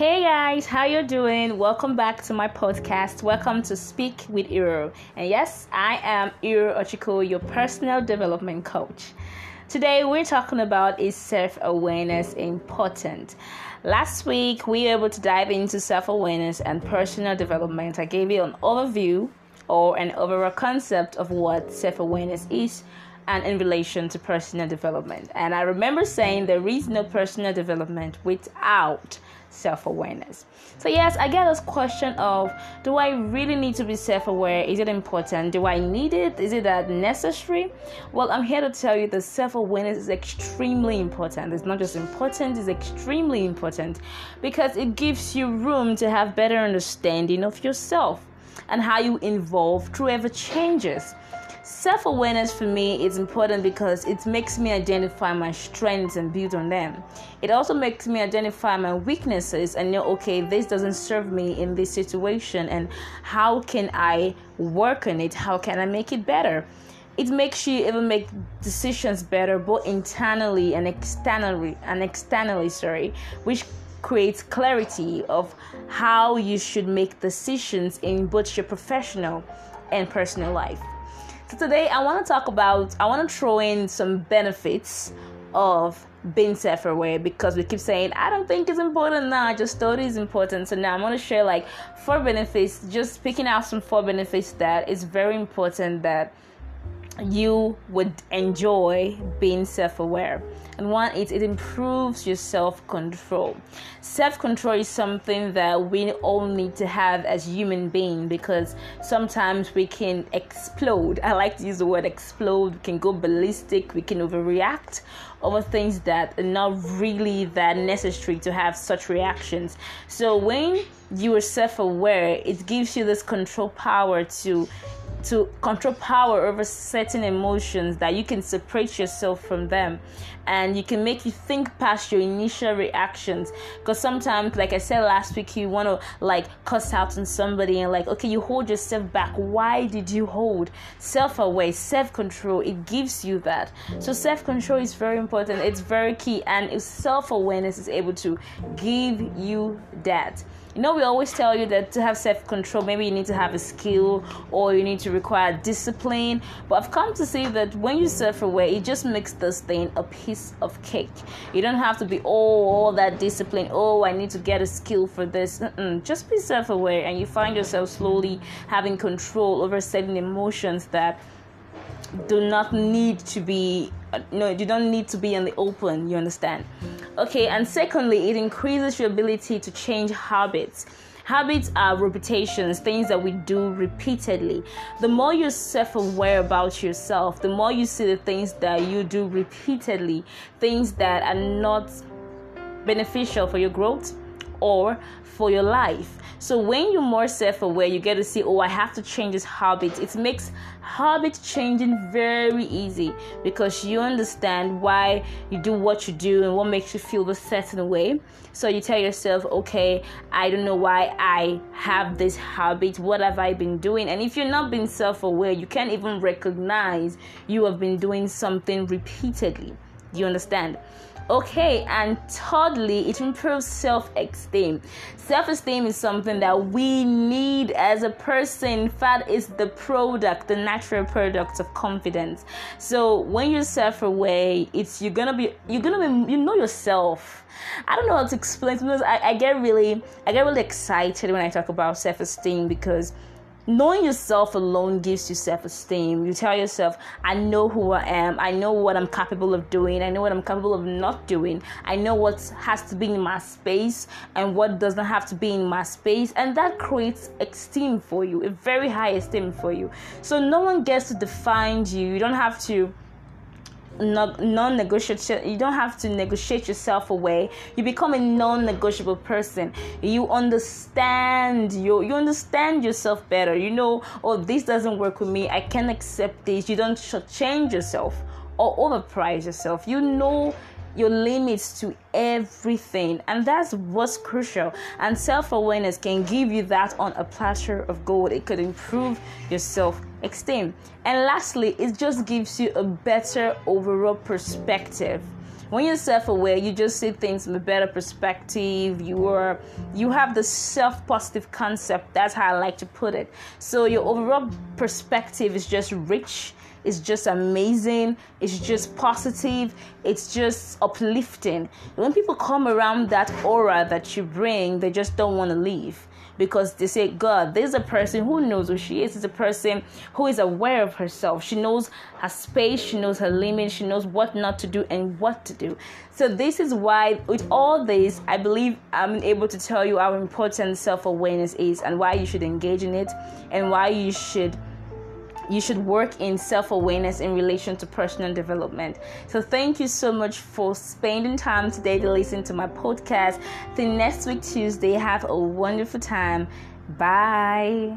Hey guys, how you doing? Welcome back to my podcast. Welcome to Speak with Iro. And yes, I am Iro Ochiko, your personal development coach. Today we're talking about is self-awareness important? Last week we were able to dive into self-awareness and personal development. I gave you an overview or an overall concept of what self-awareness is and in relation to personal development. And I remember saying there is no personal development without self awareness. So, yes, I get this question of do I really need to be self aware? Is it important? Do I need it? Is it that necessary? Well, I'm here to tell you that self awareness is extremely important. It's not just important, it's extremely important because it gives you room to have better understanding of yourself and how you evolve through ever changes. Self awareness for me is important because it makes me identify my strengths and build on them. It also makes me identify my weaknesses and know, okay, this doesn't serve me in this situation, and how can I work on it? How can I make it better? It makes you even make decisions better, both internally and externally, and externally, sorry, which creates clarity of how you should make decisions in both your professional and personal life. So today I want to talk about I want to throw in some benefits of being self-aware because we keep saying I don't think it's important now. I just thought it's important. So now I'm gonna share like four benefits, just picking out some four benefits that is very important that you would enjoy being self-aware. And one is it improves your self-control. Self-control is something that we all need to have as human beings because sometimes we can explode. I like to use the word explode. We can go ballistic. We can overreact over things that are not really that necessary to have such reactions. So when you are self-aware it gives you this control power to to control power over certain emotions that you can separate yourself from them. And you can make you think past your initial reactions. Because sometimes like i said last week you want to like cuss out on somebody and like okay you hold yourself back. Why did you hold? Self-aware self-control it gives you that. So self-control is very important it's very key and if self-awareness is able to give you that you know, we always tell you that to have self control, maybe you need to have a skill or you need to require discipline. But I've come to see that when you self aware, it just makes this thing a piece of cake. You don't have to be, oh, all that discipline. Oh, I need to get a skill for this. Mm-mm. Just be self aware, and you find yourself slowly having control over certain emotions that do not need to be Uh, no you don't need to be in the open you understand okay and secondly it increases your ability to change habits Habits are repetitions, things that we do repeatedly. The more you're self aware about yourself, the more you see the things that you do repeatedly, things that are not beneficial for your growth or for your life. So when you're more self-aware, you get to see, oh, I have to change this habit. It makes habit changing very easy because you understand why you do what you do and what makes you feel a certain way. So you tell yourself, okay, I don't know why I have this habit. What have I been doing? And if you're not being self-aware, you can't even recognize you have been doing something repeatedly. Do you understand? Okay, and thirdly, it improves self esteem. Self esteem is something that we need as a person. In fact, it's the product, the natural product of confidence. So when you're self aware, it's you're gonna be you're gonna be you know yourself. I don't know how to explain because I, I get really I get really excited when I talk about self esteem because knowing yourself alone gives you self-esteem. You tell yourself i know who i am. I know what i'm capable of doing. I know what i'm capable of not doing. I know what has to be in my space and what doesn't have to be in my space. And that creates esteem for you a very high esteem for you. So no one gets to define you. You don't have to non-negotiable you don't have to negotiate yourself away. You become a non-negotiable person. You understand you you understand yourself better. You know oh this doesn't work with me. I can't accept this. You don't change yourself or overprice yourself. You know your limits to everything and that's what's crucial and self-awareness can give you that on a platter of gold it could improve your self-esteem and lastly it just gives you a better overall perspective When you're self-aware, you just see things from a better perspective. You are you have the self-positive concept. That's how I like to put it. So your overall perspective is just rich it's just amazing. It's just positive. It's just uplifting. When people come around that aura that you bring, they just don't want to leave because they say, God, there's a person who knows who she is. It's a person who is aware of herself. She knows her space, she knows her limits, she knows what not to do and what to do. So, this is why, with all this, I believe I'm able to tell you how important self awareness is and why you should engage in it and why you should you should work in self awareness in relation to personal development. So, thank you so much for spending time today to listen to my podcast. Till next week, Tuesday, have a wonderful time. Bye.